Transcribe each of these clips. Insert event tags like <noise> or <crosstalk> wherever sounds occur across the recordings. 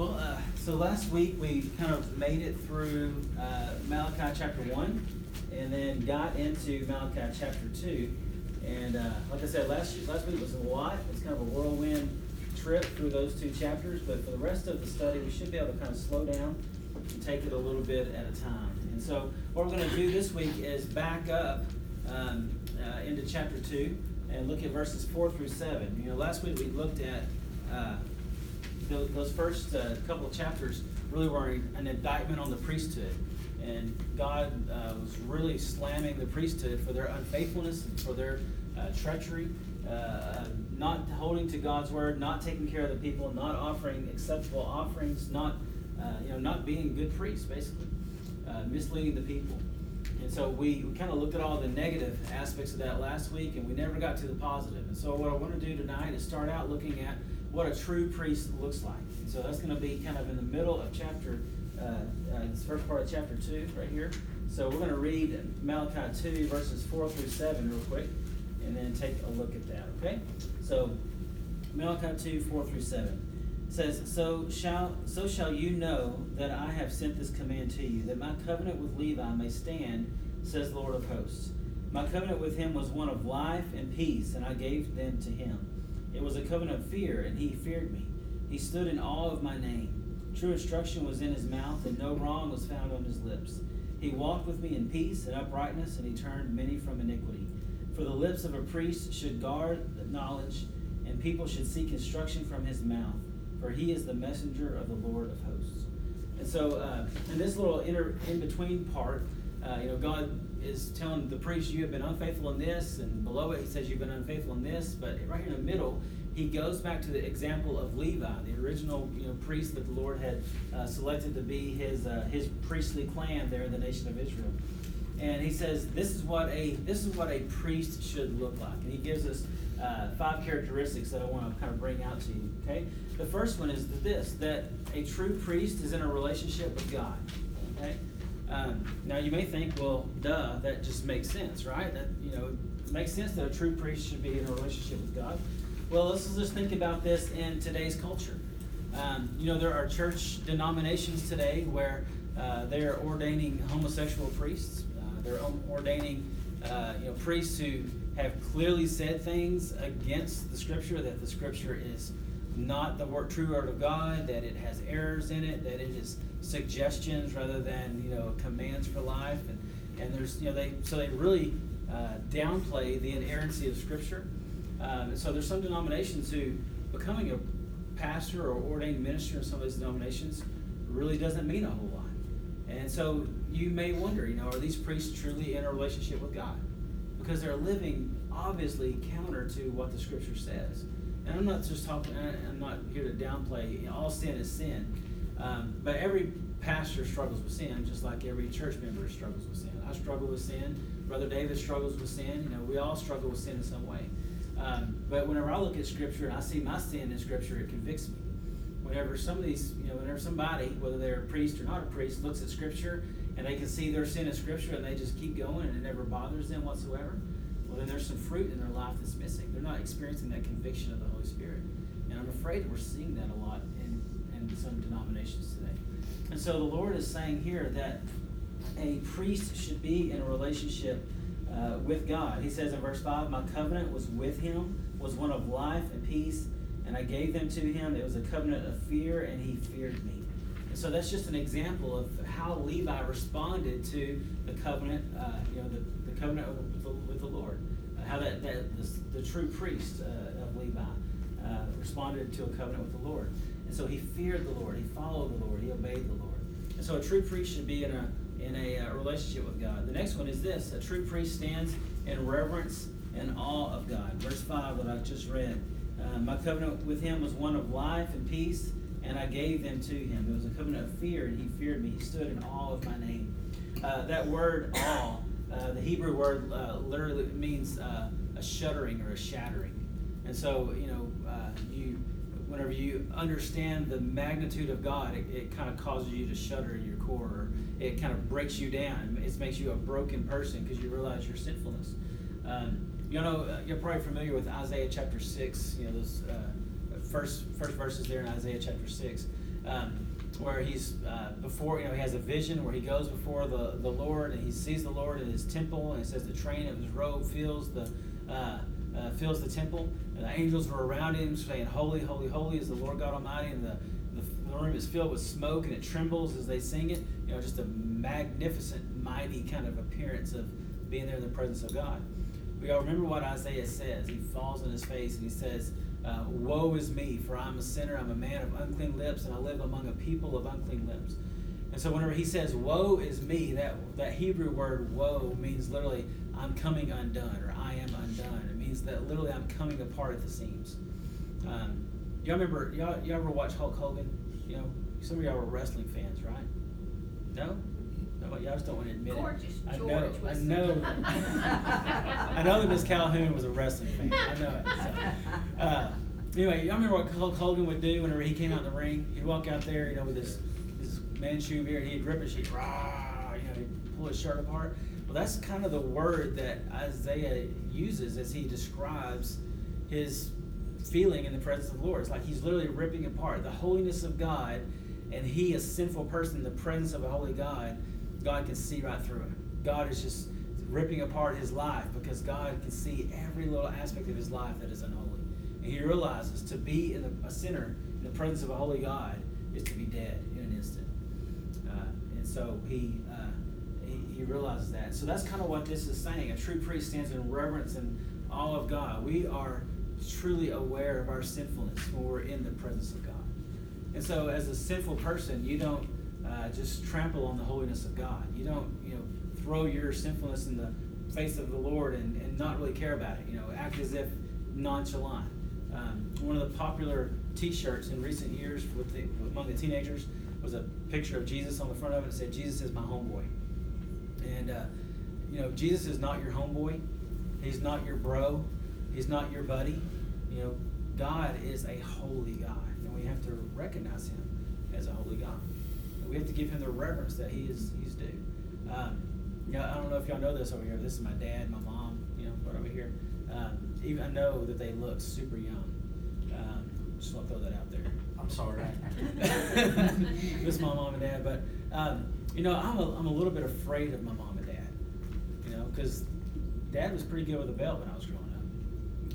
Well, uh, so last week we kind of made it through uh, Malachi chapter 1 and then got into Malachi chapter 2. And uh, like I said, last, last week was a lot. It's kind of a whirlwind trip through those two chapters. But for the rest of the study, we should be able to kind of slow down and take it a little bit at a time. And so, what we're going to do this week is back up um, uh, into chapter 2 and look at verses 4 through 7. You know, last week we looked at. Uh, those first uh, couple of chapters really were an indictment on the priesthood. And God uh, was really slamming the priesthood for their unfaithfulness for their uh, treachery, uh, uh, not holding to God's word, not taking care of the people, not offering acceptable offerings, not uh, you know not being good priests, basically, misleading the people. And so we, we kind of looked at all the negative aspects of that last week, and we never got to the positive. And so what I want to do tonight is start out looking at what a true priest looks like. And so that's going to be kind of in the middle of chapter, uh, uh, this first part of chapter 2 right here. So we're going to read Malachi 2, verses 4 through 7 real quick, and then take a look at that, okay? So Malachi 2, 4 through 7 says, so shall, so shall you know that I have sent this command to you, that my covenant with Levi may stand, says Lord of hosts. My covenant with him was one of life and peace, and I gave them to him. Covenant of fear, and he feared me. He stood in awe of my name. True instruction was in his mouth, and no wrong was found on his lips. He walked with me in peace and uprightness, and he turned many from iniquity. For the lips of a priest should guard knowledge, and people should seek instruction from his mouth, for he is the messenger of the Lord of hosts. And so, uh, in this little inter, in between part, uh, you know, God is telling the priest, You have been unfaithful in this, and below it, he says, You've been unfaithful in this. But right here in the middle, he goes back to the example of Levi, the original you know, priest that the Lord had uh, selected to be his, uh, his priestly clan there in the nation of Israel. And he says, This is what a, this is what a priest should look like. And he gives us uh, five characteristics that I want to kind of bring out to you. Okay? The first one is this that a true priest is in a relationship with God. Okay? Um, now you may think, well, duh, that just makes sense, right? That you know, it makes sense that a true priest should be in a relationship with God. Well, let's just think about this in today's culture. Um, you know, there are church denominations today where uh, they are ordaining homosexual priests. Uh, they're ordaining, uh, you know, priests who have clearly said things against the Scripture that the Scripture is not the word, true word of God, that it has errors in it, that it is suggestions rather than you know commands for life, and and there's you know they so they really uh, downplay the inerrancy of Scripture. Um, so there's some denominations who becoming a pastor or ordained minister in some of these denominations really doesn't mean a whole lot. And so you may wonder, you know, are these priests truly in a relationship with God? Because they're living obviously counter to what the Scripture says. And I'm not just talking. I'm not here to downplay. You know, all sin is sin. Um, but every pastor struggles with sin, just like every church member struggles with sin. I struggle with sin. Brother David struggles with sin. You know, we all struggle with sin in some way. Um, but whenever I look at Scripture and I see my sin in Scripture, it convicts me. Whenever some of these, you know, whenever somebody, whether they're a priest or not a priest, looks at Scripture and they can see their sin in Scripture and they just keep going and it never bothers them whatsoever, well, then there's some fruit in their life that's missing. They're not experiencing that conviction of the Holy Spirit. And I'm afraid we're seeing that a lot in, in some denominations today. And so the Lord is saying here that a priest should be in a relationship uh, with God. He says in verse 5, My covenant was with him, was one of life and peace, and I gave them to him. It was a covenant of fear, and he feared me. And so that's just an example of how Levi responded to the covenant, uh, you know, the, the covenant with the, with the Lord. Uh, how that, that the, the true priest uh, of Levi uh, responded to a covenant with the Lord. And so he feared the Lord, he followed the Lord, he obeyed the Lord. And so a true priest should be in a in a uh, relationship with God. The next one is this: a true priest stands in reverence and awe of God. Verse five that I just read. Uh, my covenant with him was one of life and peace, and I gave them to him. It was a covenant of fear, and he feared me. He stood in awe of my name. Uh, that word awe, uh, the Hebrew word, uh, literally means uh, a shuddering or a shattering. And so, you know, you whenever you understand the magnitude of God, it, it kind of causes you to shudder in your core, or it kind of breaks you down. It makes you a broken person because you realize your sinfulness. Um, you know, uh, you're probably familiar with Isaiah chapter six. You know those uh, first first verses there in Isaiah chapter six. um, where he's uh, before, you know, he has a vision where he goes before the, the Lord and he sees the Lord in his temple, and it says the train of his robe fills the uh, uh, fills the temple, and the angels were around him, saying, "Holy, holy, holy is the Lord God Almighty," and the the room is filled with smoke and it trembles as they sing it. You know, just a magnificent, mighty kind of appearance of being there in the presence of God. We all remember what Isaiah says. He falls on his face and he says, uh, Woe is me, for I'm a sinner, I'm a man of unclean lips, and I live among a people of unclean lips. And so whenever he says, Woe is me, that, that Hebrew word woe means literally, I'm coming undone, or I am undone. It means that literally I'm coming apart at the seams. Um, y'all remember, y'all, y'all ever watch Hulk Hogan? You know, some of y'all were wrestling fans, right? No? No, y'all just don't want to admit Gorgeous it. I George know, I know. I know that Miss Calhoun was a wrestling fan. I know it. So, uh, anyway, y'all remember what Hulk Hogan would do whenever he came out in the ring? He'd walk out there, you know, with his his Manchu beard. He'd rip his sheet, rah, you know, he'd pull his shirt apart. Well, that's kind of the word that Isaiah uses as he describes his feeling in the presence of the Lord. It's like he's literally ripping apart the holiness of God, and he, a sinful person, in the presence of a holy God, God can see right through him. God is just ripping apart his life because God can see every little aspect of his life that is unholy. And he realizes to be in the, a sinner in the presence of a holy God is to be dead in an instant. Uh, and so he, uh, he he realizes that. So that's kind of what this is saying. A true priest stands in reverence and awe of God. We are truly aware of our sinfulness when we're in the presence of God. And so, as a sinful person, you don't uh, just trample on the holiness of God. You don't, you know, throw your sinfulness in the face of the Lord and, and not really care about it. You know, act as if nonchalant. Um, one of the popular T-shirts in recent years with the, among the teenagers was a picture of Jesus on the front of it. It said, "Jesus is my homeboy." And uh, you know, Jesus is not your homeboy. He's not your bro. He's not your buddy. You know, God is a holy God, and we have to recognize Him as a holy God. We have to give Him the reverence that He is He's due. Um, you know, I don't know if y'all know this over here. This is my dad, my mom. You know, right over here. Um, even I know that they look super young. Um, just want to throw that out there. I'm sorry. <laughs> <laughs> Miss my mom and dad, but um, you know, I'm a, I'm a little bit afraid of my mom and dad. You know, because dad was pretty good with a belt when I was growing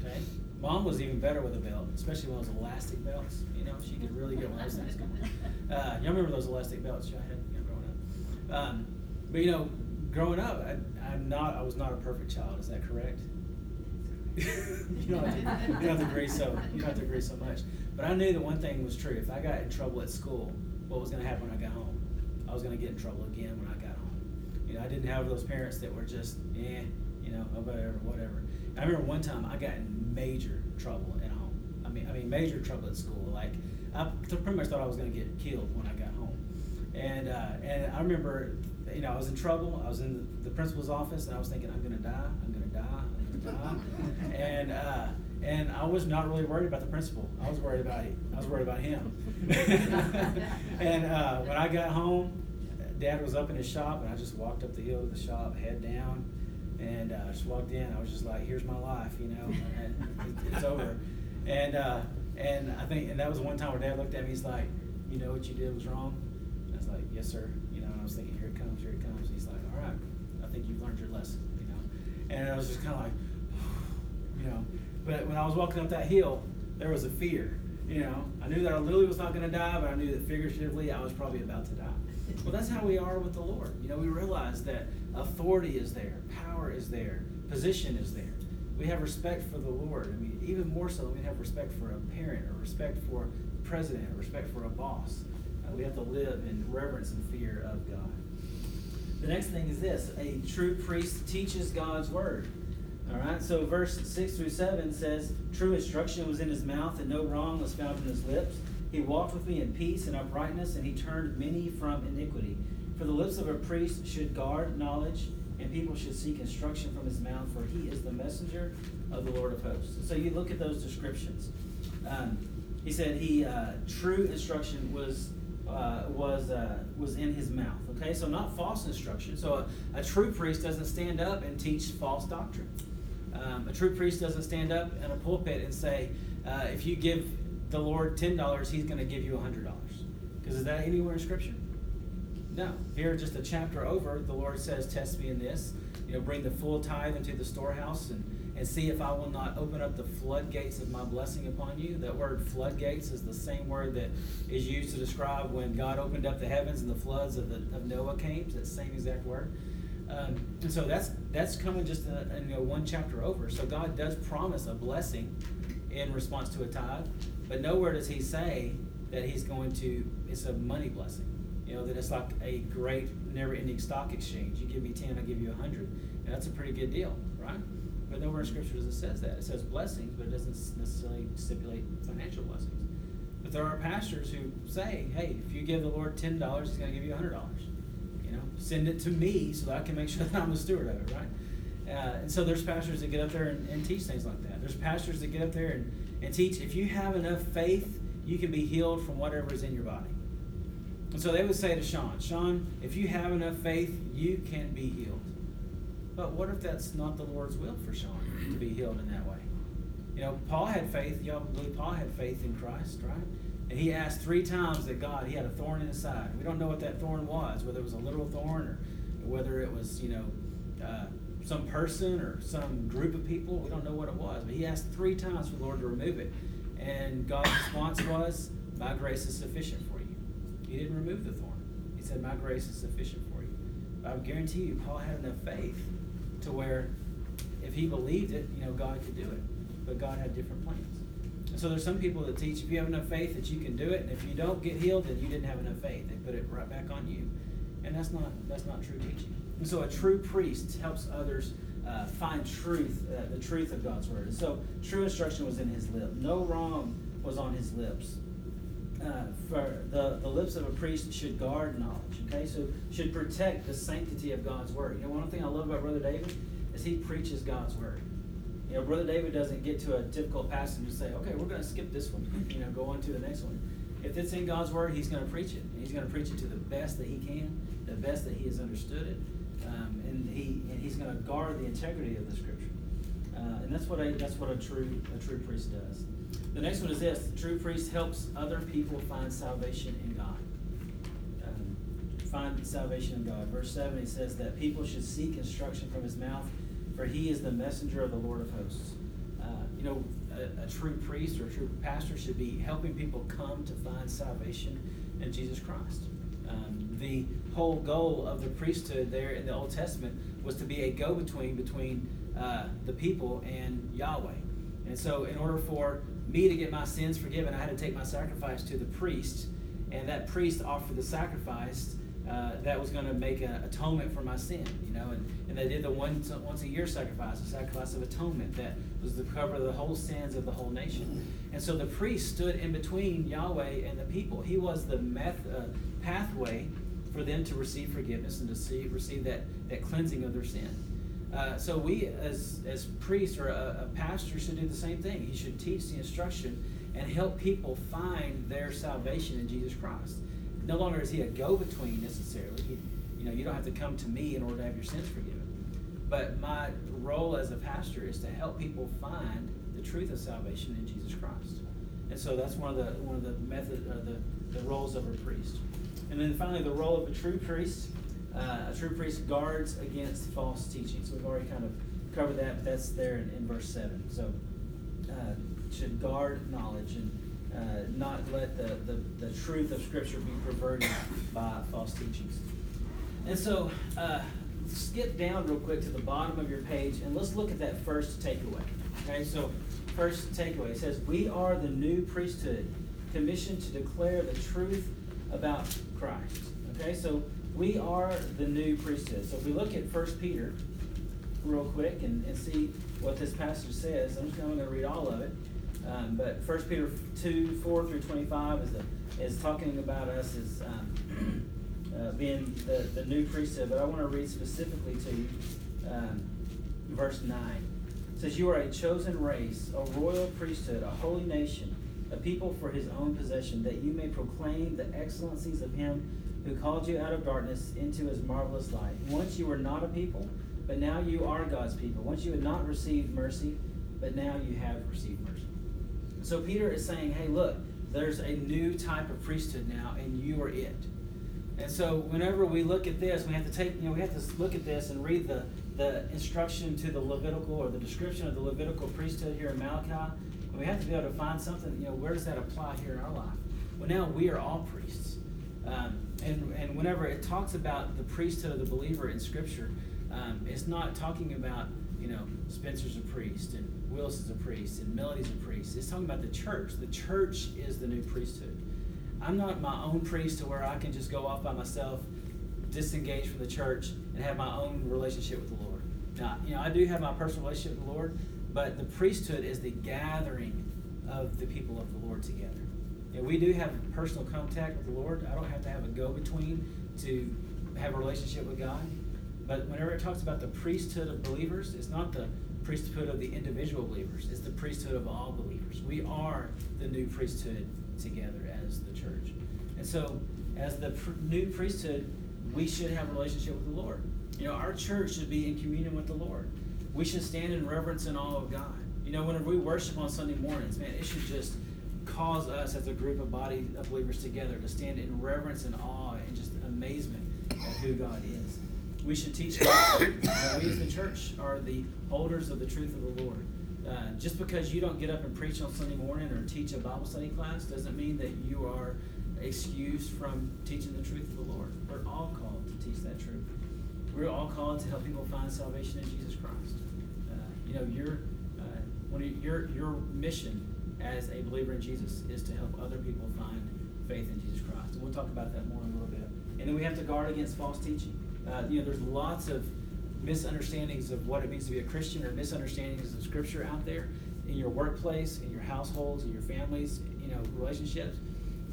Okay, mom was even better with a belt, especially when it was elastic belts. You know, she could really get one of those things going. Uh, y'all remember those elastic belts y'all had you know, growing up? Um, but you know, growing up, I, I'm not. I was not a perfect child. Is that correct? <laughs> you don't have to, you don't have to agree so you don't have to agree so much. But I knew that one thing was true. If I got in trouble at school, what was going to happen when I got home? I was going to get in trouble again when I got home. You know, I didn't have those parents that were just, eh, you know, whatever, whatever. I remember one time I got in major trouble at home. I mean, I mean, major trouble at school. Like, I pretty much thought I was going to get killed when I got home. And uh, and I remember, you know, I was in trouble. I was in the, the principal's office, and I was thinking, I'm going to die. I'm going to die. I'm going to die. <laughs> and uh, and I was not really worried about the principal. I was worried about I was worried about him. <laughs> and uh, when I got home, Dad was up in his shop, and I just walked up the hill to the shop, head down, and uh, just walked in. I was just like, "Here's my life," you know, and it, it's over. And uh, and I think, and that was one time where Dad looked at me. He's like, "You know what you did was wrong." I was like, "Yes, sir." You know, and I was thinking, "Here it comes, here it comes." He's like, "All right, I think you've learned your lesson," you know. And I was just kind of like, <sighs> you know. But when I was walking up that hill, there was a fear. You know, I knew that I literally was not going to die, but I knew that figuratively I was probably about to die. Well, that's how we are with the Lord. You know, we realize that authority is there, power is there, position is there. We have respect for the Lord. I mean, even more so, we have respect for a parent, or respect for a president, or respect for a boss. Uh, we have to live in reverence and fear of God. The next thing is this a true priest teaches God's word. All right, so verse 6 through 7 says, True instruction was in his mouth, and no wrong was found in his lips. He walked with me in peace and uprightness, and he turned many from iniquity. For the lips of a priest should guard knowledge, and people should seek instruction from his mouth, for he is the messenger of the Lord of hosts. So you look at those descriptions. Um, he said he uh, true instruction was uh, was uh, was in his mouth. Okay, so not false instruction. So a, a true priest doesn't stand up and teach false doctrine. Um, a true priest doesn't stand up in a pulpit and say, uh, if you give the Lord ten dollars, He's going to give you hundred dollars. Because is that anywhere in Scripture? No. Here, just a chapter over, the Lord says, Test me in this. You know, bring the full tithe into the storehouse and, and see if I will not open up the floodgates of my blessing upon you. That word floodgates is the same word that is used to describe when God opened up the heavens and the floods of, the, of Noah came. It's that same exact word. Um, and so that's that's coming just in, in you know, one chapter over. So God does promise a blessing in response to a tithe, but nowhere does He say that He's going to. It's a money blessing. You know that it's like a great, never-ending stock exchange. You give me ten, I give you a hundred. That's a pretty good deal, right? But nowhere in Scripture does it says that. It says blessings, but it doesn't necessarily stipulate financial blessings. But there are pastors who say, "Hey, if you give the Lord ten dollars, He's going to give you a hundred dollars." You know, send it to me so that I can make sure <laughs> that I'm a steward of it, right? Uh, and so there's pastors that get up there and, and, teach things like that. There's pastors that get up there and, and teach. If you have enough faith, you can be healed from whatever is in your body. And so they would say to Sean, Sean, if you have enough faith, you can be healed. But what if that's not the Lord's will for Sean to be healed in that way? You know, Paul had faith. Y'all believe Paul had faith in Christ, right? And he asked three times that God, he had a thorn in his side. We don't know what that thorn was, whether it was a literal thorn or whether it was, you know, uh, some person or some group of people. We don't know what it was. But he asked three times for the Lord to remove it. And God's response was, My grace is sufficient for. He didn't remove the thorn. He said, My grace is sufficient for you. But I guarantee you, Paul had enough faith to where if he believed it, you know, God could do it. But God had different plans. And so there's some people that teach if you have enough faith that you can do it, and if you don't get healed, then you didn't have enough faith. They put it right back on you. And that's not that's not true teaching. And so a true priest helps others uh, find truth, uh, the truth of God's word. And so true instruction was in his lip. No wrong was on his lips. Uh, for the, the lips of a priest should guard knowledge. Okay, so should protect the sanctity of God's word. You know, one thing I love about Brother David is he preaches God's word. You know, Brother David doesn't get to a difficult passage and say, "Okay, we're going to skip this one. You know, go on to the next one." If it's in God's word, he's going to preach it. He's going to preach it to the best that he can, the best that he has understood it, um, and he and he's going to guard the integrity of the scripture. Uh, and that's what a that's what a true a true priest does. The next one is this: the true priest helps other people find salvation in God. Um, find salvation in God. Verse seven, he says that people should seek instruction from his mouth, for he is the messenger of the Lord of hosts. Uh, you know, a, a, true priest or a true pastor should be helping people come to find salvation in Jesus Christ. Um, the whole goal of the priesthood there in the Old Testament was to be a go-between between uh, the people and Yahweh. And so, in order for me to get my sins forgiven, I had to take my sacrifice to the priest, and that priest offered the sacrifice uh, that was going to make an atonement for my sin, you know, and, and they did the once, once a year sacrifice, a sacrifice of atonement that was to cover the whole sins of the whole nation. And so the priest stood in between Yahweh and the people. He was the meth, uh, pathway for them to receive forgiveness and to see, receive that, that cleansing of their sin. Uh, so we, as as priests or a, a, pastor, should do the same thing. He should teach the instruction and help people find their salvation in Jesus Christ. No longer is he a go-between necessarily. He, you know, you don't have to come to me in order to have your sins forgiven. But my role as a pastor is to help people find the truth of salvation in Jesus Christ. And so that's one of the one of the method uh, the, the roles of a priest. And then finally, the role of a true priest uh, a true priest guards against false teaching. So we've already kind of covered that, but that's there in, in verse 7. So uh, should guard knowledge and uh, not let the, the, the, truth of Scripture be perverted by false teachings. And so uh, skip down real quick to the bottom of your page and let's look at that first takeaway. Okay, so first takeaway it says, We are the new priesthood commissioned to declare the truth about Christ. Okay, so we are the new priesthood. So if we look at 1 Peter real quick and, and see what this passage says, I'm just going to read all of it. Um, but 1 Peter 2, 4 through 25 is, the, is talking about us as um, <clears throat> uh, being the, the new priesthood. But I want to read specifically to you um, verse 9. It says, You are a chosen race, a royal priesthood, a holy nation, a people for his own possession, that you may proclaim the excellencies of him who called you out of darkness into his marvelous light. Once you were not a people, but now you are God's people. Once you had not received mercy, but now you have received mercy. So Peter is saying, hey, look, there's a new type of priesthood now, and you are it. And so, whenever we look at this, we have to take, you know, we have to look at this and read the, the instruction to the Levitical or the description of the Levitical priesthood here in Malachi. And we have to be able to find something, you know, where does that apply here in our life? Well, now we are all priests. Um, and, and whenever it talks about the priesthood of the believer in Scripture, um, it's not talking about, you know, Spencer's a priest and Willis is a priest and Melody's a priest. It's talking about the church. The church is the new priesthood. I'm not my own priest to where I can just go off by myself, disengage from the church, and have my own relationship with the Lord. Now, you know, I do have my personal relationship with the Lord, but the priesthood is the gathering of the people of the Lord together. And we do have personal contact with the Lord. I don't have to have a go between to have a relationship with God. But whenever it talks about the priesthood of believers, it's not the priesthood of the individual believers, it's the priesthood of all believers. We are the new priesthood together as the church. And so, as the pr- new priesthood, we should have a relationship with the Lord. You know, our church should be in communion with the Lord. We should stand in reverence and awe of God. You know, whenever we worship on Sunday mornings, man, it should just cause us as a group of body of believers together to stand in reverence and awe and just amazement at who God is. We should teach. Uh, we as the church are the holders of the truth of the Lord. Uh, just because you don't get up and preach on Sunday morning or teach a Bible study class doesn't mean that you are excused from teaching the truth of the Lord. We're all called to teach that truth. We're all called to help people find salvation in Jesus Christ. Uh, you know, your uh, your your mission as a believer in Jesus is to help other people find faith in Jesus Christ. And we'll talk about that more in a little bit. And then we have to guard against false teaching. Uh, you know, there's lots of misunderstandings of what it means to be a Christian or misunderstandings of Scripture out there in your workplace, in your households, in your families, you know, relationships.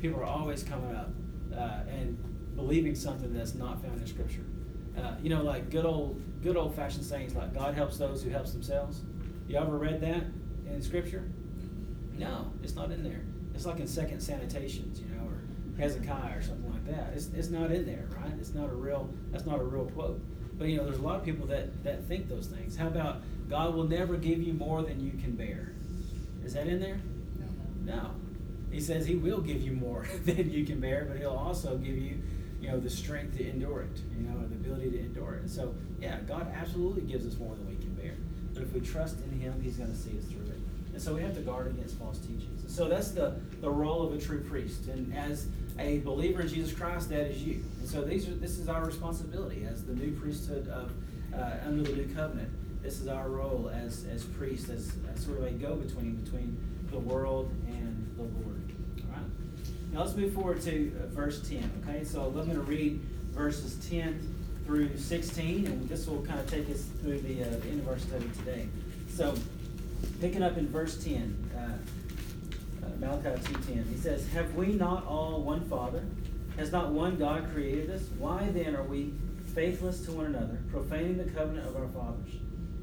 People are always coming up uh, and believing something that's not found in Scripture. Uh, you know, like good old, good old fashioned sayings like "God helps those who helps themselves." You ever read that in Scripture? No, it's not in there. It's like in Second Sanitations, you know, or Hezekiah or something like that. It's, it's not in there, right? It's not a real. That's not a real quote. But you know, there's a lot of people that that think those things. How about God will never give you more than you can bear? Is that in there? No. no. He says He will give you more <laughs> than you can bear, but He'll also give you, you know, the strength to endure it. You know, the ability to endure it. So, yeah, God absolutely gives us more than we can bear. But if we trust in Him, He's going to see us through it. And so we have to guard against false teachings. So that's the, the role of a true priest. And as a believer in Jesus Christ, that is you. And so these are, this is our responsibility as the new priesthood of uh, under the new covenant. This is our role as, as priests, as, as sort of a go-between between the world and the Lord. All right. Now let's move forward to uh, verse 10. Okay, so I'm going to read verses 10 through 16, and this will kind of take us through the, uh, the end of our study today. So picking up in verse 10, uh, uh, Malachi 2.10, he says, Have we not all one Father? Has not one God created us? Why then are we faithless to one another, profaning the covenant of our fathers?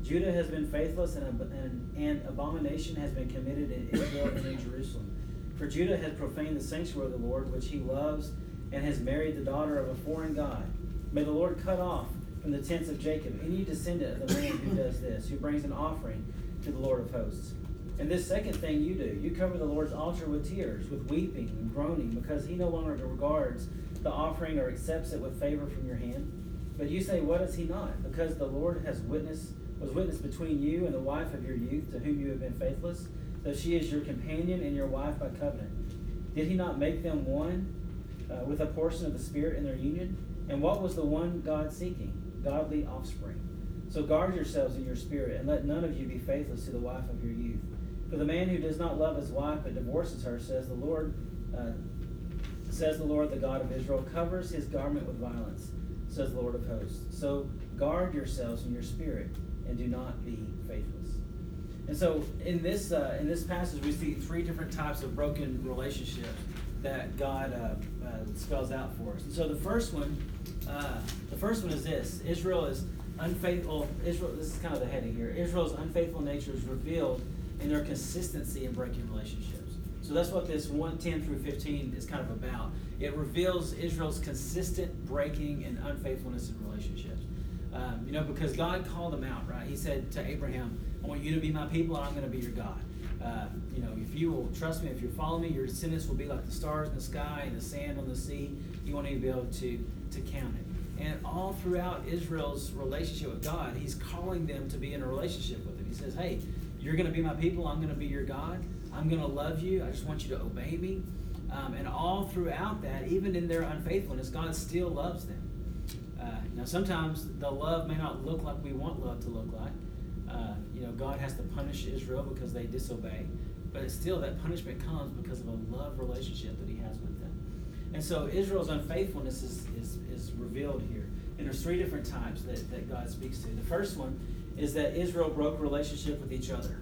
Judah has been faithless, and, and, and abomination has been committed in Israel and in Jerusalem. For Judah has profaned the sanctuary of the Lord, which he loves, and has married the daughter of a foreign God. May the Lord cut off from the tents of Jacob any descendant of the man who does this, who brings an offering to the Lord of hosts. And this second thing you do, you cover the Lord's altar with tears, with weeping and groaning, because he no longer regards the offering or accepts it with favor from your hand. But you say, What is he not? Because the Lord has witness was witness between you and the wife of your youth, to whom you have been faithless, though she is your companion and your wife by covenant. Did he not make them one uh, with a portion of the Spirit in their union? And what was the one God seeking? Godly offspring. So guard yourselves in your spirit, and let none of you be faithless to the wife of your youth. For the man who does not love his wife but divorces her, says the Lord, uh, says the Lord, the God of Israel, covers his garment with violence, says the Lord of hosts. So guard yourselves in your spirit, and do not be faithless. And so in this uh, in this passage, we see three different types of broken relationships that God uh, uh, spells out for us. And so the first one, uh, the first one is this: Israel is unfaithful. Israel. This is kind of the heading here. Israel's unfaithful nature is revealed in their consistency in breaking relationships. So that's what this 110 through 15 is kind of about. It reveals Israel's consistent breaking and unfaithfulness in relationships. Um, you know, because God called them out, right? He said to Abraham, I want you to be my people and I'm going to be your God. uh, you know, if you will trust me, if you follow me, your descendants will be like the stars in the sky and the sand on the sea. You won't even be able to, to count it. And all throughout Israel's relationship with God, he's calling them to be in a relationship with him. He says, Hey, you're going to be my people. I'm going to be your God. I'm going to love you. I just want you to obey me. Um, and all throughout that, even in their unfaithfulness, God still loves them. Uh, now, sometimes the love may not look like we want love to look like. Uh, you know, God has to punish Israel because they disobey, but still that punishment comes because of a love relationship that He. And so Israel's unfaithfulness is, is, is revealed here. And there's three different times that, that God speaks to. The first one is that Israel broke relationship with each other.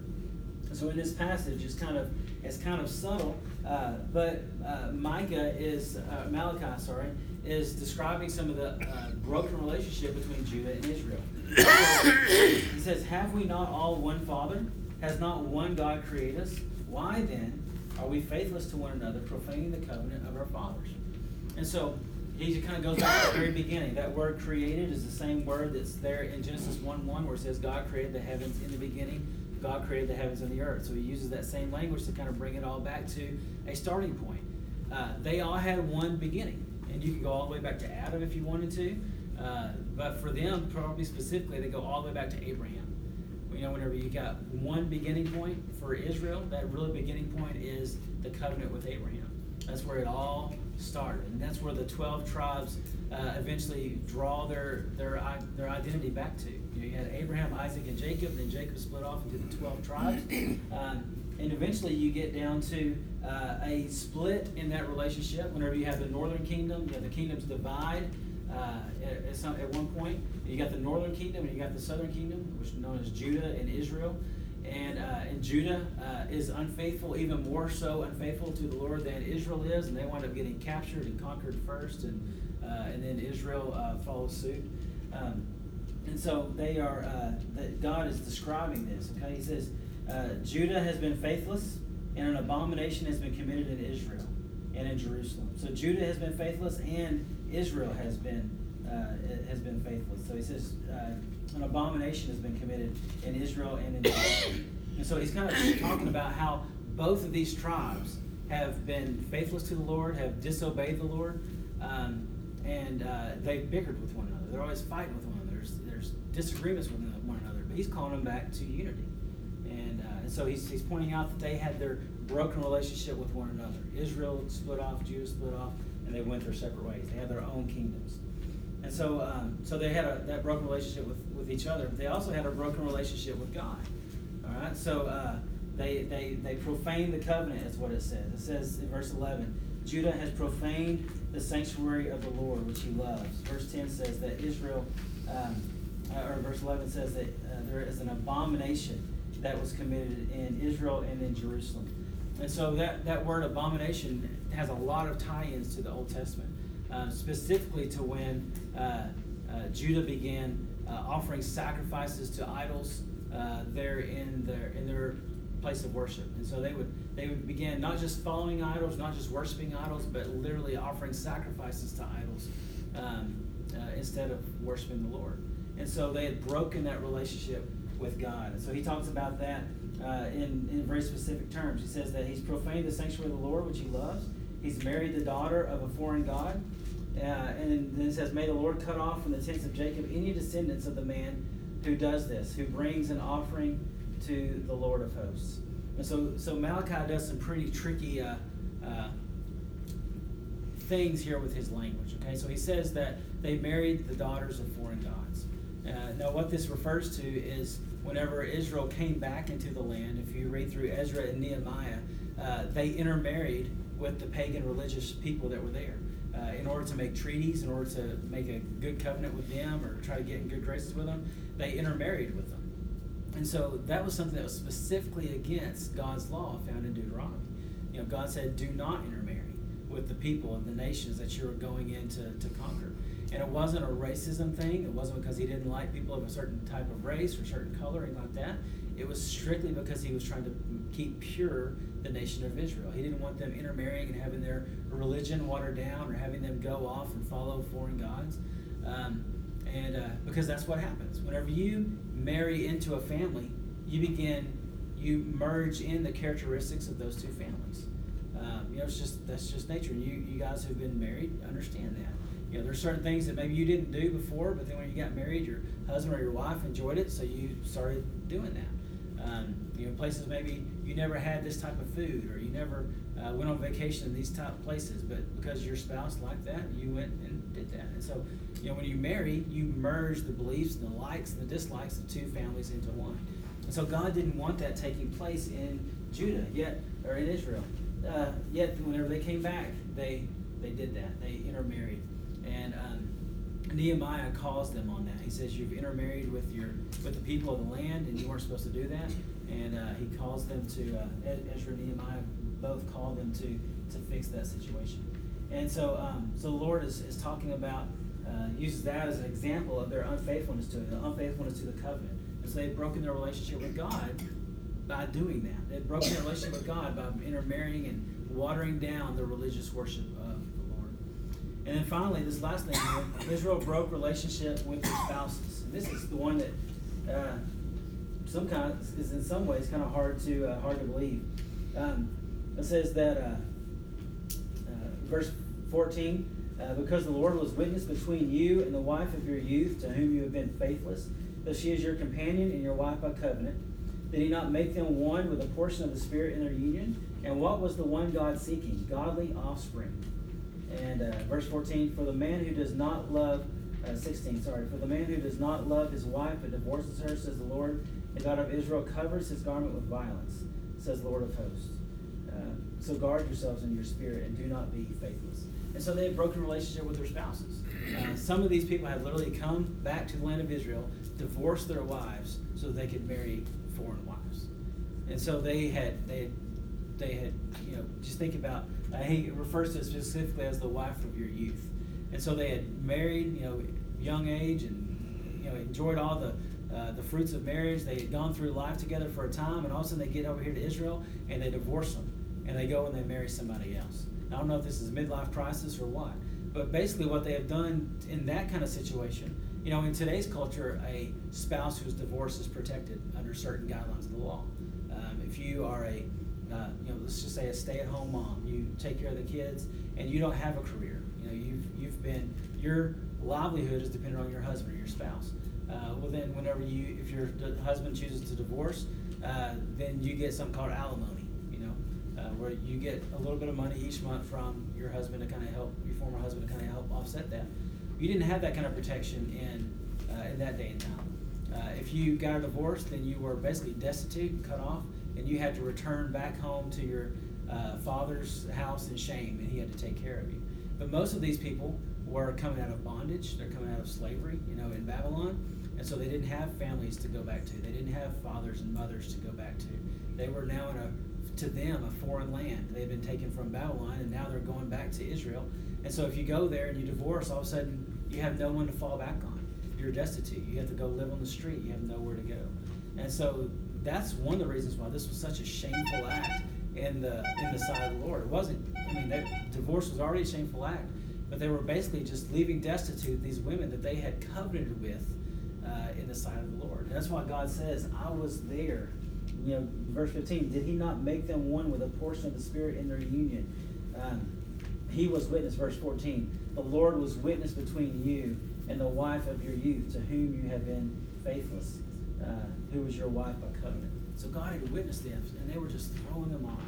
So in this passage, it's kind of it's kind of subtle, uh, but uh, Micah is uh, Malachi, sorry, is describing some of the uh, broken relationship between Judah and Israel. he says, "Have we not all one Father? Has not one God created us? Why then are we faithless to one another, profaning the covenant of our fathers?" And so he kind of goes back to the very beginning. That word created is the same word that's there in Genesis 1 1, where it says, God created the heavens in the beginning. God created the heavens and the earth. So he uses that same language to kind of bring it all back to a starting point. Uh, they all had one beginning. And you could go all the way back to Adam if you wanted to. Uh, but for them, probably specifically, they go all the way back to Abraham. You know, whenever you got one beginning point for Israel, that really beginning point is the covenant with Abraham. That's where it all started, and that's where the twelve tribes uh, eventually draw their their their identity back to. You, know, you had Abraham, Isaac, and Jacob. and Then Jacob split off into the twelve tribes, <clears throat> um, and eventually you get down to uh, a split in that relationship. Whenever you have the northern kingdom, you have the kingdoms divide. Uh, at, some, at one point, you got the northern kingdom and you got the southern kingdom, which is known as Judah and Israel and, uh, and Judah uh, is unfaithful, even more so unfaithful to the Lord than Israel is, and they wind up getting captured and conquered first, and uh, and then Israel uh, follows suit. Um, and so they are. Uh, that God is describing this. Okay, He says Judah has been faithless, and an abomination has been committed in Israel and in Jerusalem. So Judah has been faithless, and Israel has been has been faithless. So He says an abomination has been committed in Israel and in Jerusalem. And so he's kind of talking about how both of these tribes have been faithless to the Lord, have disobeyed the Lord, um, and uh, they've bickered with one another. They're always fighting with one another. There's, there's disagreements with one another, but he's calling them back to unity. And, uh, and so he's, he's pointing out that they had their broken relationship with one another. Israel split off, Judah split off, and they went their separate ways. They had their own kingdoms. And so, um, so they had a, that broken relationship with, with each other. But they also had a broken relationship with God. All right. So uh, they they they profaned the covenant, is what it says. It says in verse eleven, Judah has profaned the sanctuary of the Lord, which He loves. Verse ten says that Israel, um, uh, or verse eleven says that uh, there is an abomination that was committed in Israel and in Jerusalem. And so that, that word abomination has a lot of tie-ins to the Old Testament. Um, specifically to when uh, uh, Judah began uh, offering sacrifices to idols there in their in their place of worship. And so they would they would begin not just following idols, not just worshiping idols, but literally offering sacrifices to idols um, instead of worshiping the Lord. And so they had broken that relationship with God. And so he talks about that uh, in, in very specific terms. He says that he's profaned the sanctuary of the Lord, which he loves. He's married the daughter of a foreign God. Uh, and then it says, May the Lord cut off from the tents of Jacob any descendants of the man who does this, who brings an offering to the Lord of hosts. And so, so Malachi does some pretty tricky uh, uh, things here with his language. Okay, so he says that they married the daughters of foreign gods. Uh, now, what this refers to is whenever Israel came back into the land, if you read through Ezra and Nehemiah, uh, they intermarried with the pagan religious people that were there uh, in order to make treaties, in order to make a good covenant with them or try to get in good graces with them, they intermarried with them. And so that was something that was specifically against God's law found in Deuteronomy. You know, God said, do not intermarry with the people of the nations that you're going in to, to conquer. And it wasn't a racism thing. It wasn't because he didn't like people of a certain type of race or certain color, anything like that. It was strictly because he was trying to keep pure the nation of Israel. He didn't want them intermarrying and having their religion watered down or having them go off and follow foreign gods. Um, and uh, because that's what happens. Whenever you marry into a family, you begin you merge in the characteristics of those two families. Um, you know, it's just that's just nature. And you you guys who've been married understand that. You know, there's certain things that maybe you didn't do before, but then when you got married, your husband or your wife enjoyed it, so you started doing that. Um, you know, places maybe you never had this type of food, or you never uh, went on vacation in these type of places, but because your spouse liked that, you went and did that. And so, you know, when you marry, you merge the beliefs and the likes and the dislikes of two families into one. And so God didn't want that taking place in Judah yet, or in Israel. Uh, yet, whenever they came back, they they did that. They intermarried, and um, Nehemiah calls them on that. He says, "You've intermarried with your with the people of the land, and you weren't supposed to do that." And uh, he calls them to uh, Ezra and Nehemiah both call them to to fix that situation. And so, um, so the Lord is, is talking about uh, uses that as an example of their unfaithfulness to it, the unfaithfulness to the covenant. And so they've broken their relationship with God by doing that. They've broken their relationship with God by intermarrying and watering down the religious worship. And then finally, this last thing here, Israel broke relationship with their spouses. And this is the one that uh, some kind of, is in some ways kind of hard to uh, hard to believe. Um, it says that uh, uh verse 14. Uh, because the Lord was witness between you and the wife of your youth, to whom you have been faithless, though she is your companion and your wife by covenant. Did he not make them one with a portion of the Spirit in their union? And what was the one God seeking? Godly offspring. And uh, verse 14, for the man who does not love, uh, 16, sorry, for the man who does not love his wife but divorces her, says the Lord, the God of Israel covers his garment with violence, says the Lord of hosts. Uh, so guard yourselves in your spirit and do not be faithless. And so they have broken relationship with their spouses. Uh, some of these people have literally come back to the land of Israel, divorced their wives so they could marry foreign wives. And so they had they had, they had you know just think about he refers to it specifically as the wife of your youth. And so they had married you know young age and you know enjoyed all the uh, the fruits of marriage. They had gone through life together for a time, and all of a sudden they get over here to Israel and they divorce them, and they go and they marry somebody else. I don't know if this is a midlife crisis or what, but basically what they have done in that kind of situation you know, in today's culture, a spouse who's divorced is protected under certain guidelines of the law. Um, if you are a, uh, you know, let's just say a stay-at-home mom, you take care of the kids, and you don't have a career. You know, you've you've been your livelihood is dependent on your husband or your spouse. Uh, well, then, whenever you, if your husband chooses to divorce, uh, then you get something called alimony. You know, uh, where you get a little bit of money each month from your husband to kind of help your former husband to kind of help offset that. You didn't have that kind of protection in uh, in that day and time. Uh, if you got a divorce, then you were basically destitute cut off, and you had to return back home to your uh, father's house in shame, and he had to take care of you. But most of these people were coming out of bondage; they're coming out of slavery, you know, in Babylon, and so they didn't have families to go back to. They didn't have fathers and mothers to go back to. They were now in a to them a foreign land. They've been taken from Babylon, and now they're going back to Israel. And so if you go there and you divorce, all of a sudden you have no one to fall back on. You're destitute. You have to go live on the street. You have nowhere to go. And so that's one of the reasons why this was such a shameful act in the in the sight of the Lord. It wasn't. I mean, that divorce was already a shameful act, but they were basically just leaving destitute these women that they had covenanted with uh, in the sight of the Lord. And that's why God says, "I was there." You know, verse 15. Did He not make them one with a portion of the Spirit in their union? Um, he was witness, verse 14. The Lord was witness between you and the wife of your youth, to whom you have been faithless, uh, who was your wife by covenant. So God had witnessed them, and they were just throwing them off.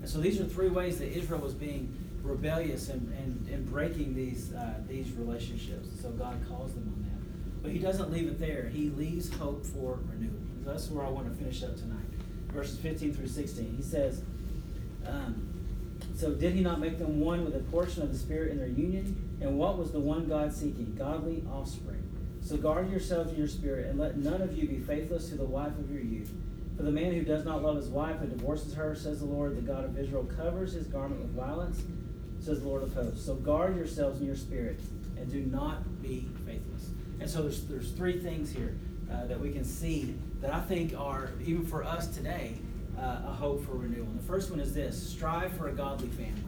And so these are three ways that Israel was being rebellious and, and, and breaking these, uh, these relationships. So God calls them on that. But he doesn't leave it there. He leaves hope for renewal. So that's where I want to finish up tonight. Verses 15 through 16. He says, um, so did he not make them one with a portion of the Spirit in their union? And what was the one God seeking? Godly offspring. So guard yourselves in your spirit, and let none of you be faithless to the wife of your youth. For the man who does not love his wife and divorces her, says the Lord, the God of Israel, covers his garment with violence, says the Lord of hosts. So guard yourselves in your spirit, and do not be faithless. And so there's, there's three things here uh, that we can see that I think are, even for us today, uh, a hope for renewal. And the first one is this strive for a godly family.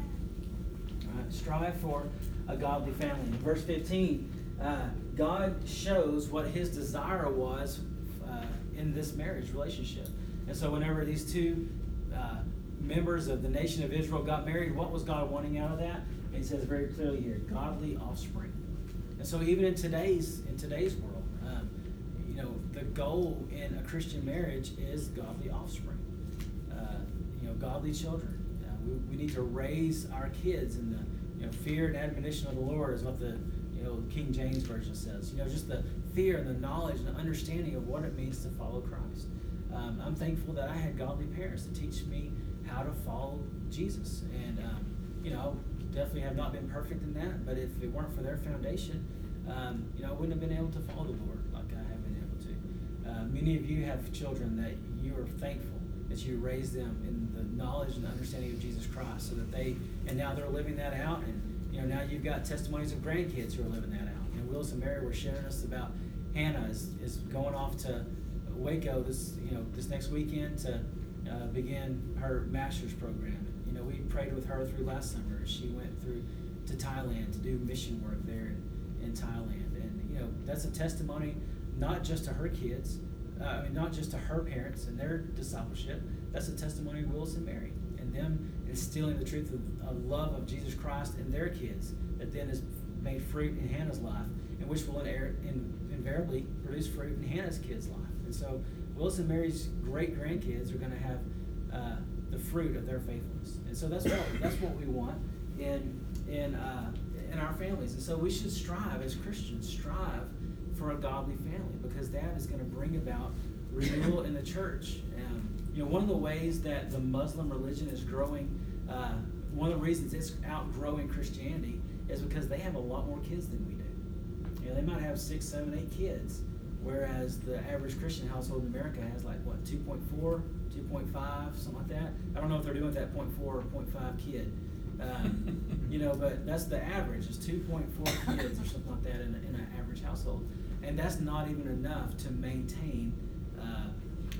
Right? Strive for a godly family. In verse 15, uh, God shows what his desire was uh, in this marriage relationship. And so, whenever these two uh, members of the nation of Israel got married, what was God wanting out of that? And he says very clearly here, godly offspring. And so, even in today's in today's world, um, you know, the goal in a Christian marriage is godly offspring. Uh, you know, godly children. Uh, we, we need to raise our kids in the you know fear and admonition of the Lord is what the you know King James version says. You know, just the fear and the knowledge and the understanding of what it means to follow Christ. Um, I'm thankful that I had godly parents to teach me how to follow Jesus. And, um, you know, definitely have not been perfect in that, but if it weren't for their foundation, um, you know, I wouldn't have been able to follow the Lord like I have been able to. Uh, many of you have children that you are thankful that you raised them in the knowledge and understanding of Jesus Christ so that they, and now they're living that out. And, you know, now you've got testimonies of grandkids who are living that out. And Willis and Mary were sharing us about Hannah is, is going off to Waco this, you know, this next weekend to uh, begin her master's program. You know, we prayed with her through last summer. She went through to Thailand to do mission work there in, in Thailand, and you know that's a testimony not just to her kids, uh, I mean not just to her parents and their discipleship. That's a testimony of Willis and Mary and them instilling the truth of, of love of Jesus Christ in their kids that then has made fruit in Hannah's life, and which will in, invariably produce fruit in Hannah's kids' life. And so Willis and Mary's great grandkids are going to have uh, the fruit of their faithfulness. And so that's what that's what we want in in uh, in our families. And so we should strive as Christians, strive for a godly family because that is going to bring about renewal in the church. Um, you know, one of the ways that the Muslim religion is growing, uh, one of the reasons it's outgrowing Christianity is because they have a lot more kids than we do. You know, they might have six, seven, eight kids whereas the average Christian household in America has like what 2.4, 2.5, something like that. I don't know if they're doing that 0.4 or 0.5 kid, um, <laughs> you know, but that's the average is 2.4 kids or something like that in, in an average household, and that's not even enough to maintain uh,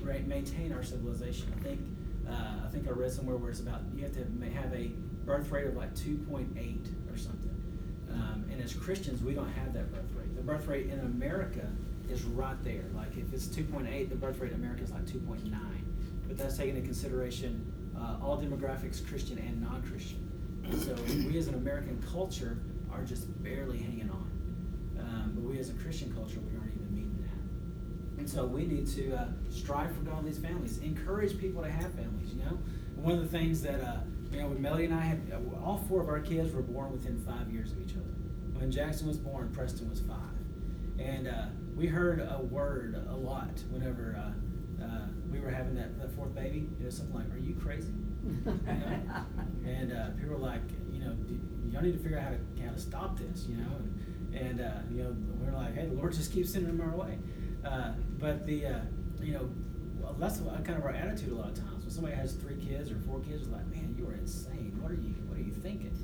right, maintain our civilization. I think uh, I think I read somewhere where it's about you have to have a birth rate of like 2.8 or something. Um, and as Christians, we don't have that birth rate. The birth rate in America is right there. Like if it's 2.8, the birth rate in America is like 2.9. But that's taking into consideration uh, all demographics, Christian and non-Christian. So we as an American culture are just barely hanging on. Um, but we as a Christian culture, we that. And so we need to uh, strive for godly families, encourage people to have families. You know, one of the things that uh, you know, when Melody and I had, uh, all four of our kids were born within five years of each other. When Jackson was born, Preston was five. And uh, we heard a word a lot whenever uh, uh, we were having that, that fourth baby. You know, something like, "Are you crazy?" you know? <laughs> And uh, people were like, "You know, y'all need to figure out how to how to stop this." You know, and, and uh, you know, we are like, "Hey, the Lord just keeps sending them our way." Uh, but the uh, you know, well, that's kind of our attitude a lot of times. When somebody has three kids or four kids, it's like, "Man, you are insane. What are you What are you thinking?"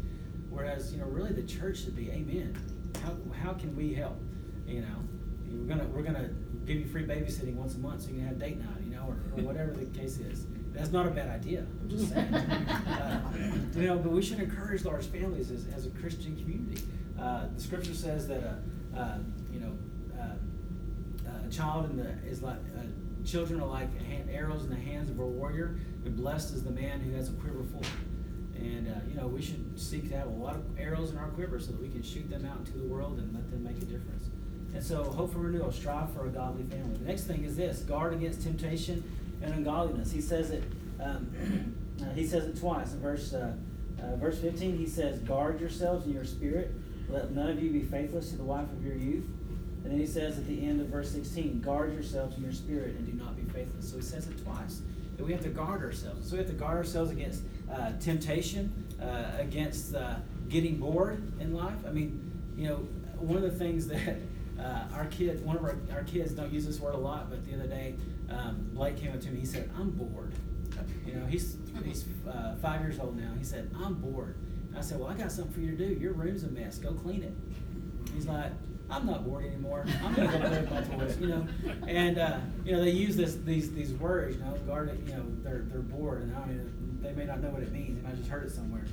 Whereas, you know, really the church should be, "Amen. How how can we help?" You know we're gonna we're gonna give you free babysitting once a month so you can have date night, you know, or, or whatever the case is. That's not a bad idea. I'm just saying. <laughs> uh, you know, but we should encourage large families as, as a Christian community. Uh, the scripture says that a uh, uh, you know uh, child in the is like uh, children are like arrows in the hands of a warrior, and blessed is the man who has a quiver full. And you know we should seek to have a lot of arrows in our quiver so that we can shoot them out into the world and let them make a difference. And so, hope for renewal, strive for a godly family. The next thing is this guard against temptation and ungodliness. He says it, um, <clears throat> uh, he says it twice. In verse, uh, uh, verse 15, he says, Guard yourselves in your spirit. Let none of you be faithless to the wife of your youth. And then he says at the end of verse 16, Guard yourselves in your spirit and do not be faithless. So he says it twice. That we have to guard ourselves. So we have to guard ourselves against uh, temptation, uh, against uh, getting bored in life. I mean, you know, one of the things <laughs> that uh, our kid, one of our, our kids don't use this word a lot, but the other day, um, Blake came up to me. He said, "I'm bored." You know, he's he's uh, five years old now. He said, "I'm bored." And I said, "Well, I got something for you to do. Your room's a mess. Go clean it." He's like, "I'm not bored anymore. I'm gonna go play with my toys." You know, and uh, you know they use this these these words. You know, guard it. You know, they're they're bored, and I don't they may not know what it means. They might just heard it somewhere.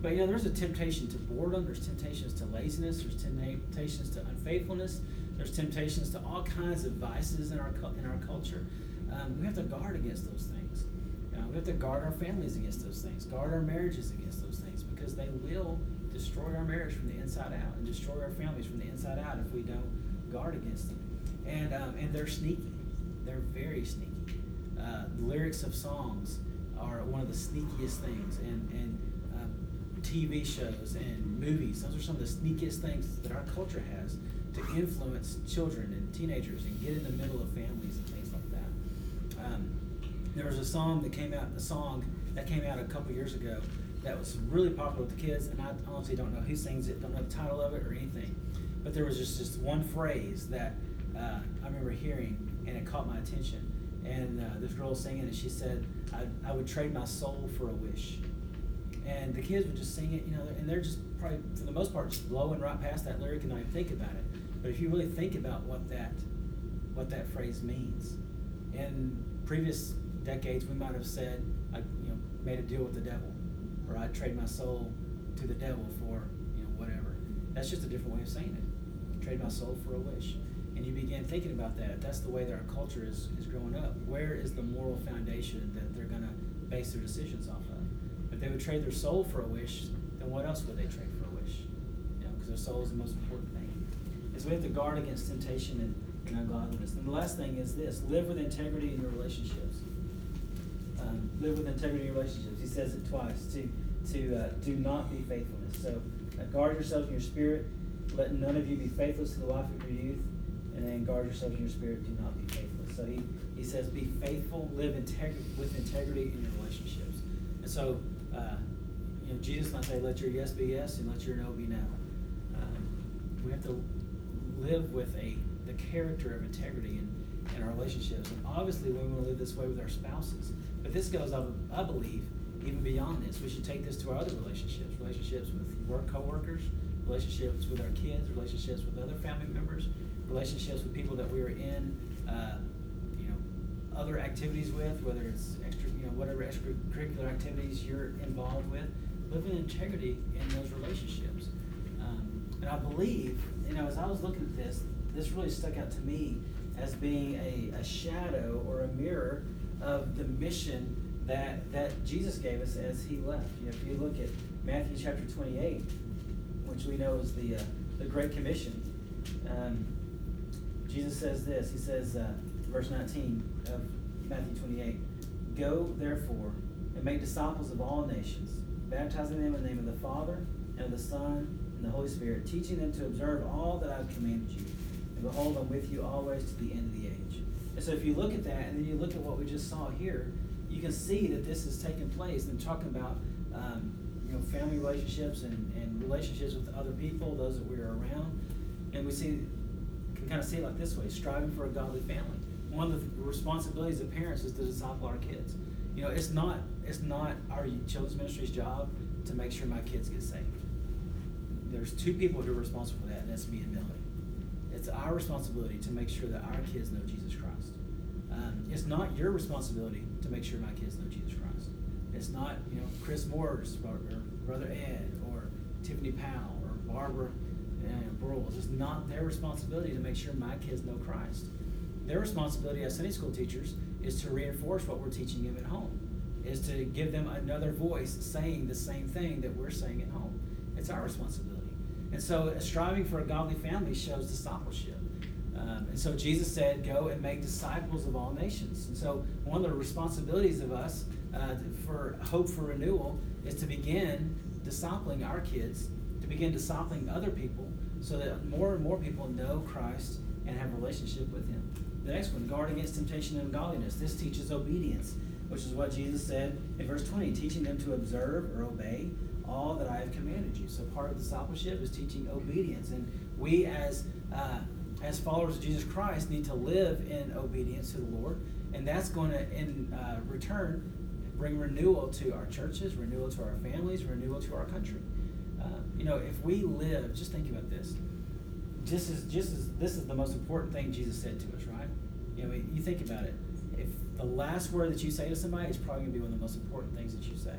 But you know, there's a temptation to boredom, there's temptations to laziness, there's temptations to unfaithfulness, there's temptations to all kinds of vices in our in our culture. um, we have to guard against those things. Uh, we have to guard our families against those things, guard our marriages against those things, because they will destroy our marriage from the inside out and destroy our families from the inside out if we don't guard against them. And um, and they're sneaky. They're very sneaky. Uh, the lyrics of songs are one of the sneakiest things, and and um, TV shows and movies. Those are some of the sneakiest things that our culture has to influence children and teenagers and get in the middle of families and things like that. Um, there was a song that came out, a song that came out a couple years ago that was really popular with the kids, and I honestly don't know who sings it, don't know the title of it or anything. But there was just just one phrase that uh, I remember hearing, and it caught my attention. And uh, this girl was singing it. She said, I, "I would trade my soul for a wish." And the kids would just sing it, you know, and they're just probably for the most part just blowing right past that lyric and not even think about it. But if you really think about what that what that phrase means, in previous decades we might have said, I you know made a deal with the devil, or I trade my soul to the devil for you know whatever. That's just a different way of saying it. Trade my soul for a wish and you begin thinking about that, that's the way that our culture is, is growing up. Where is the moral foundation that they're going to base their decisions off of? If they would trade their soul for a wish, then what else would they trade for a wish? You know, because their soul is the most important thing. Is we have to guard against temptation and, and ungodliness. And the last thing is this: live with integrity in your relationships. Live with integrity in relationships. He says it twice. To to uh, do not be faithfulness. So uh, guard yourself in your spirit. Let none of you be faithless to the wife of your youth and then guard yourselves in your spirit, do not be faithless. So he, he says, be faithful, live integ- with integrity in your relationships. And so, uh, you know, Jesus might say, let your yes be yes and let your no be no. Um, we have to live with a the character of integrity in, in our relationships. And obviously, we want to live this way with our spouses. But this goes, I, I believe, even beyond this. We should take this to our other relationships, relationships with work coworkers, relationships with our kids, relationships with other family members, relationships with people that we are in, uh, you know, other activities with, whether it's extra, you know, whatever extracurricular activities you're involved with, live in integrity in those relationships. Um, and I believe, you know, as I was looking at this, this really stuck out to me as being a, a shadow or a mirror of the mission that that Jesus gave us as he left. You know, if you look at Matthew chapter 28, which we know is the uh, the Great Commission, um, Jesus says this. He says, uh, verse 19 of Matthew 28 Go, therefore, and make disciples of all nations, baptizing them in the name of the Father, and of the Son, and the Holy Spirit, teaching them to observe all that I've commanded you. Behold, I'm with you always to the end of the age. And so if you look at that, and then you look at what we just saw here, you can see that this is taking place and talking about um, you know family relationships and, and relationships with other people, those that we're around. And we see can kind of see it like this way striving for a godly family. One of the responsibilities of parents is to disciple our kids. You know, it's not it's not our children's ministry's job to make sure my kids get saved. There's two people who are responsible for that, and that's me and Millie. It's our responsibility to make sure that our kids know Jesus Christ. Um, it's not your responsibility to make sure my kids know Jesus Christ. It's not, you know, Chris Moore's or, Brother Ed or Tiffany Powell or Barbara and Broyles. It's not their responsibility to make sure my kids know Christ. Their responsibility as Sunday school teachers is to reinforce what we're teaching them at home, is to give them another voice saying the same thing that we're saying at home. It's our responsibility. And so, striving for a godly family shows discipleship. Um, and so, Jesus said, Go and make disciples of all nations. And so, one of the responsibilities of us uh, for Hope for Renewal is to begin discipling our kids to begin discipling other people so that more and more people know Christ and have a relationship with Him. The next one, guard against temptation and godliness. This teaches obedience, which is what Jesus said in verse 20, teaching them to observe or obey all that I have commanded you. So part of discipleship is teaching obedience. And we as uh, as followers of Jesus Christ need to live in obedience to the Lord. And that's going to, in uh, return, bring renewal to our churches, renewal to our families, renewal to our country. Uh, you know, if we live, just think about this. Just as, just as this is the most important thing Jesus said to us, right? You know, you think about it. If the last word that you say to somebody is probably going to be one of the most important things that you say.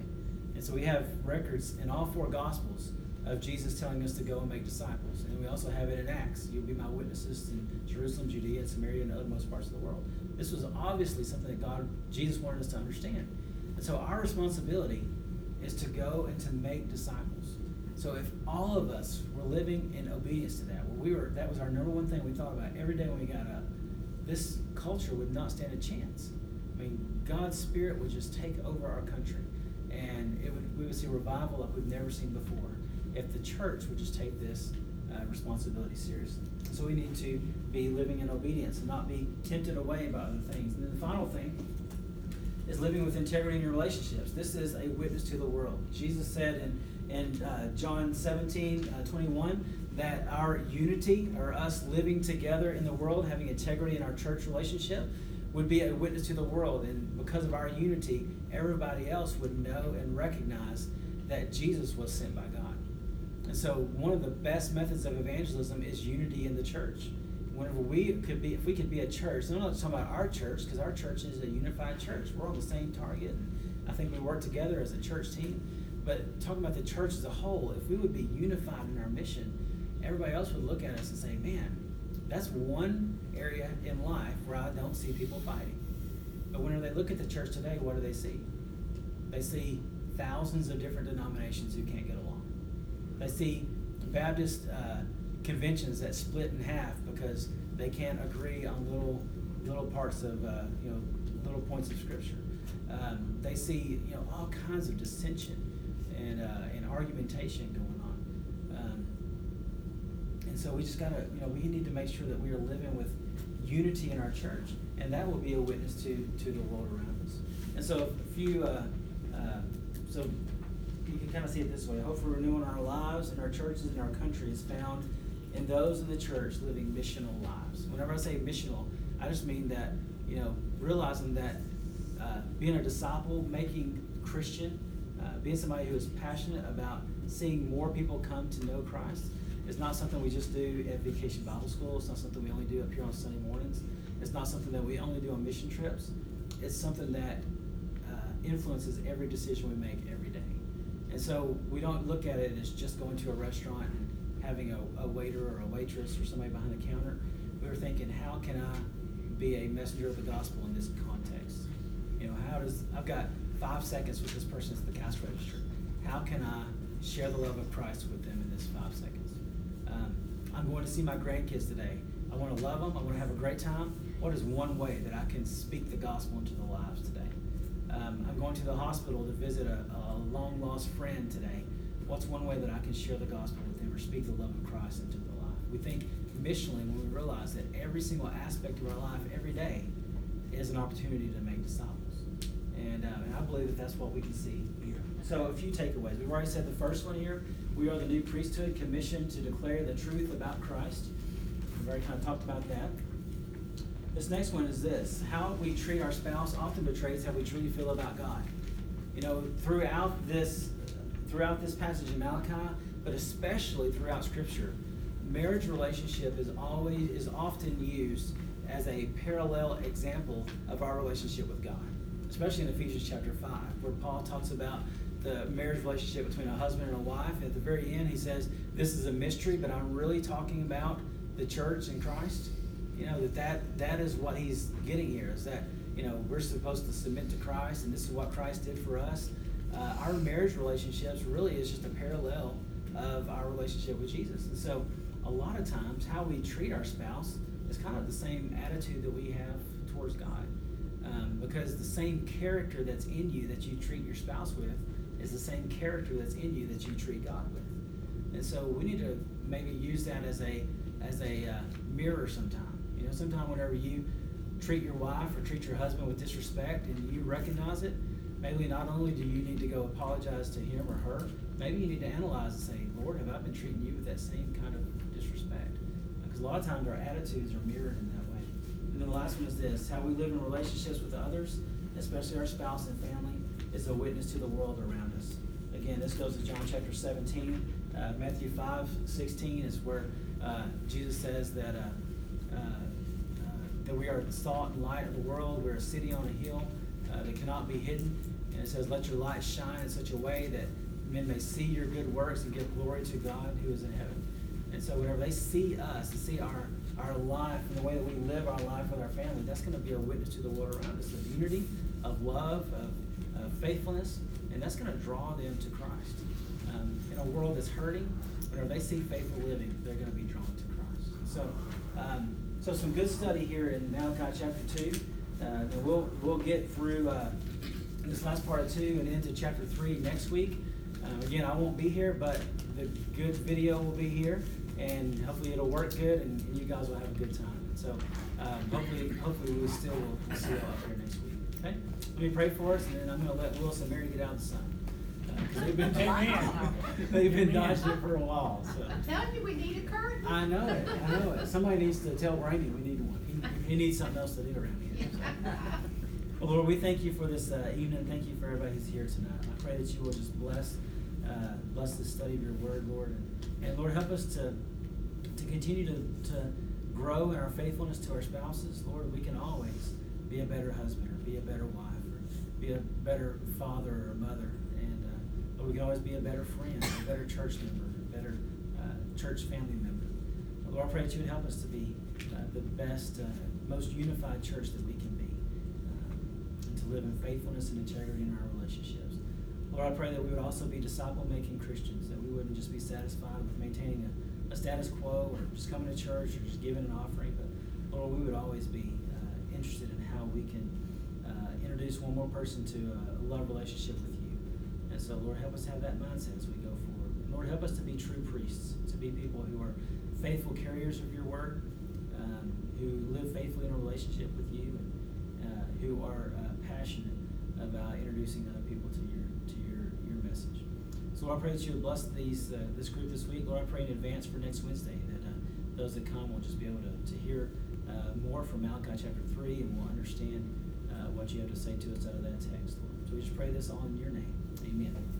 And so we have records in all four Gospels of Jesus telling us to go and make disciples. And we also have it in Acts. You'll be my witnesses in Jerusalem, Judea, and Samaria, and the uttermost parts of the world. This was obviously something that God, Jesus wanted us to understand. And so our responsibility is to go and to make disciples. So if all of us were living in obedience to that, where we were, that was our number one thing we thought about every day when we got up. This culture would not stand a chance. I mean, God's spirit would just take over our country, and it would we would see revival like we've never seen before. If the church would just take this uh, responsibility seriously. So we need to be living in obedience and not be tempted away by other things. And then the final thing is living with integrity in your relationships. This is a witness to the world. Jesus said in, in uh, John 17, uh, 21, that our unity, or us living together in the world, having integrity in our church relationship, would be a witness to the world. And because of our unity, everybody else would know and recognize that Jesus was sent by God. And so, one of the best methods of evangelism is unity in the church. Whenever we could be, if we could be a church, and I'm not talking about our church because our church is a unified church. We're on the same target. I think we work together as a church team. But talking about the church as a whole, if we would be unified in our mission, everybody else would look at us and say, man, that's one area in life where I don't see people fighting. But whenever they look at the church today, what do they see? They see thousands of different denominations who can't get along. They see Baptist uh, conventions that split in half because they can't agree on little little parts of uh, you know little points of scripture. Um, they see you know all kinds of dissension and uh, and argumentation going on. Um, and so we just gotta you know we need to make sure that we are living with unity in our church, and that will be a witness to to the world around us. And so a few uh, uh, so you can kind of see it this way. Hopefully, renewing our lives and our churches and our country is found in those in the church living missional lives. Whenever I say missional, I just mean that, you know, realizing that uh, being a disciple, making Christian, uh, being somebody who is passionate about seeing more people come to know Christ is not something we just do at Vacation Bible School. It's not something we only do up here on Sunday mornings. It's not something that we only do on mission trips. It's something that uh, influences every decision we make every day. And so we don't look at it as just going to a restaurant and having a, a waiter or a waitress or somebody behind the counter. We were thinking, how can I be a messenger of the gospel in this context? You know, how does I've got five seconds with this person at the cash register. How can I share the love of Christ with them in this five seconds? Um, I'm going to see my grandkids today. I want to love them. I want to have a great time. What is one way that I can speak the gospel into the lives today? Um, I'm going to the hospital to visit a, a long lost friend today. What's one way that I can share the gospel with them or speak the love of Christ into their life? We think missionally when we realize that every single aspect of our life every day is an opportunity to make disciples. And, uh, and I believe that that's what we can see here. So, a few takeaways. We've already said the first one here. We are the new priesthood commissioned to declare the truth about Christ. We've already kind of talked about that. This next one is this how we treat our spouse often betrays how we truly feel about God. You know, throughout this throughout this passage in Malachi, but especially throughout Scripture, marriage relationship is always is often used as a parallel example of our relationship with God. Especially in Ephesians chapter 5, where Paul talks about the marriage relationship between a husband and a wife. At the very end, he says, This is a mystery, but I'm really talking about the church in Christ you know that, that that is what he's getting here is that you know we're supposed to submit to christ and this is what christ did for us. Uh, our marriage relationships really is just a parallel of our relationship with jesus. And so a lot of times how we treat our spouse is kind of the same attitude that we have towards god. Um, because the same character that's in you that you treat your spouse with is the same character that's in you that you treat god with. And so we need to maybe use that as a as a uh, mirror sometimes you know, sometimes whenever you treat your wife or treat your husband with disrespect and you recognize it, maybe not only do you need to go apologize to him or her, maybe you need to analyze and say, Lord, have I been treating you with that same kind of disrespect? Because a lot of times our attitudes are mirrored in that way. And then the last one is this how we live in relationships with others, especially our spouse and family, is a witness to the world around us. Again, this goes to John chapter 17. Uh, Matthew 5 16 is where uh, Jesus says that. Uh, uh that we are salt and light of the world. We're a city on a hill uh, that cannot be hidden. And it says, Let your light shine in such a way that men may see your good works and give glory to God who is in heaven. And so whenever they see us see our, our life and the way that we live our life with our family, that's going to be a witness to the world around us of unity, of love, of, of faithfulness, and that's going to draw them to Christ. Um, in a world that's hurting, whenever they see faithful living, they're going to be drawn to Christ. So, um, so some good study here in Malachi chapter two. Uh, we'll we'll get through uh, this last part of two and into chapter three next week. Uh, again, I won't be here, but the good video will be here, and hopefully it'll work good, and, and you guys will have a good time. So, um, hopefully, hopefully we still will see you out there next week. Okay, let me pray for us, and then I'm going to let Willis and Mary get out of the sun. They've been, they've been dodging it for a while. So. I'm telling you, we need a curtain. I know it. I know it. Somebody needs to tell Randy we need one. He, he needs something else to do around here. so. <laughs> Well, Lord, we thank you for this uh, evening. Thank you for everybody who's here tonight. I pray that you will just bless, uh, bless the study of your word, Lord, and, and Lord, help us to to continue to, to grow in our faithfulness to our spouses. Lord, we can always be a better husband or be a better wife or be a better father or mother, uh, we can always be a better friend, a better church member, a better uh, church family member. Lord, I pray that you would help us to be uh, the best, uh, most unified church that we can be, uh, and to live in faithfulness and integrity in our relationships. Lord, I pray that we would also be disciple making Christians, that we wouldn't just be satisfied with maintaining a, a status quo or just coming to church or just giving an offering, but Lord, we would always be uh, interested in how we can uh, introduce one more person to a, love relationship with. And so, Lord, help us have that mindset as we go forward. Lord, help us to be true priests, to be people who are faithful carriers of your word, um, who live faithfully in a relationship with you, and uh, who are uh, passionate about introducing other people to your to your your message. So Lord, I pray that you would bless these uh, this group this week. Lord, I pray in advance for next Wednesday that uh, those that come will just be able to, to hear uh, more from Malachi chapter three and will understand uh, what you have to say to us out of that text. Lord. So we just pray this all in your. Amen.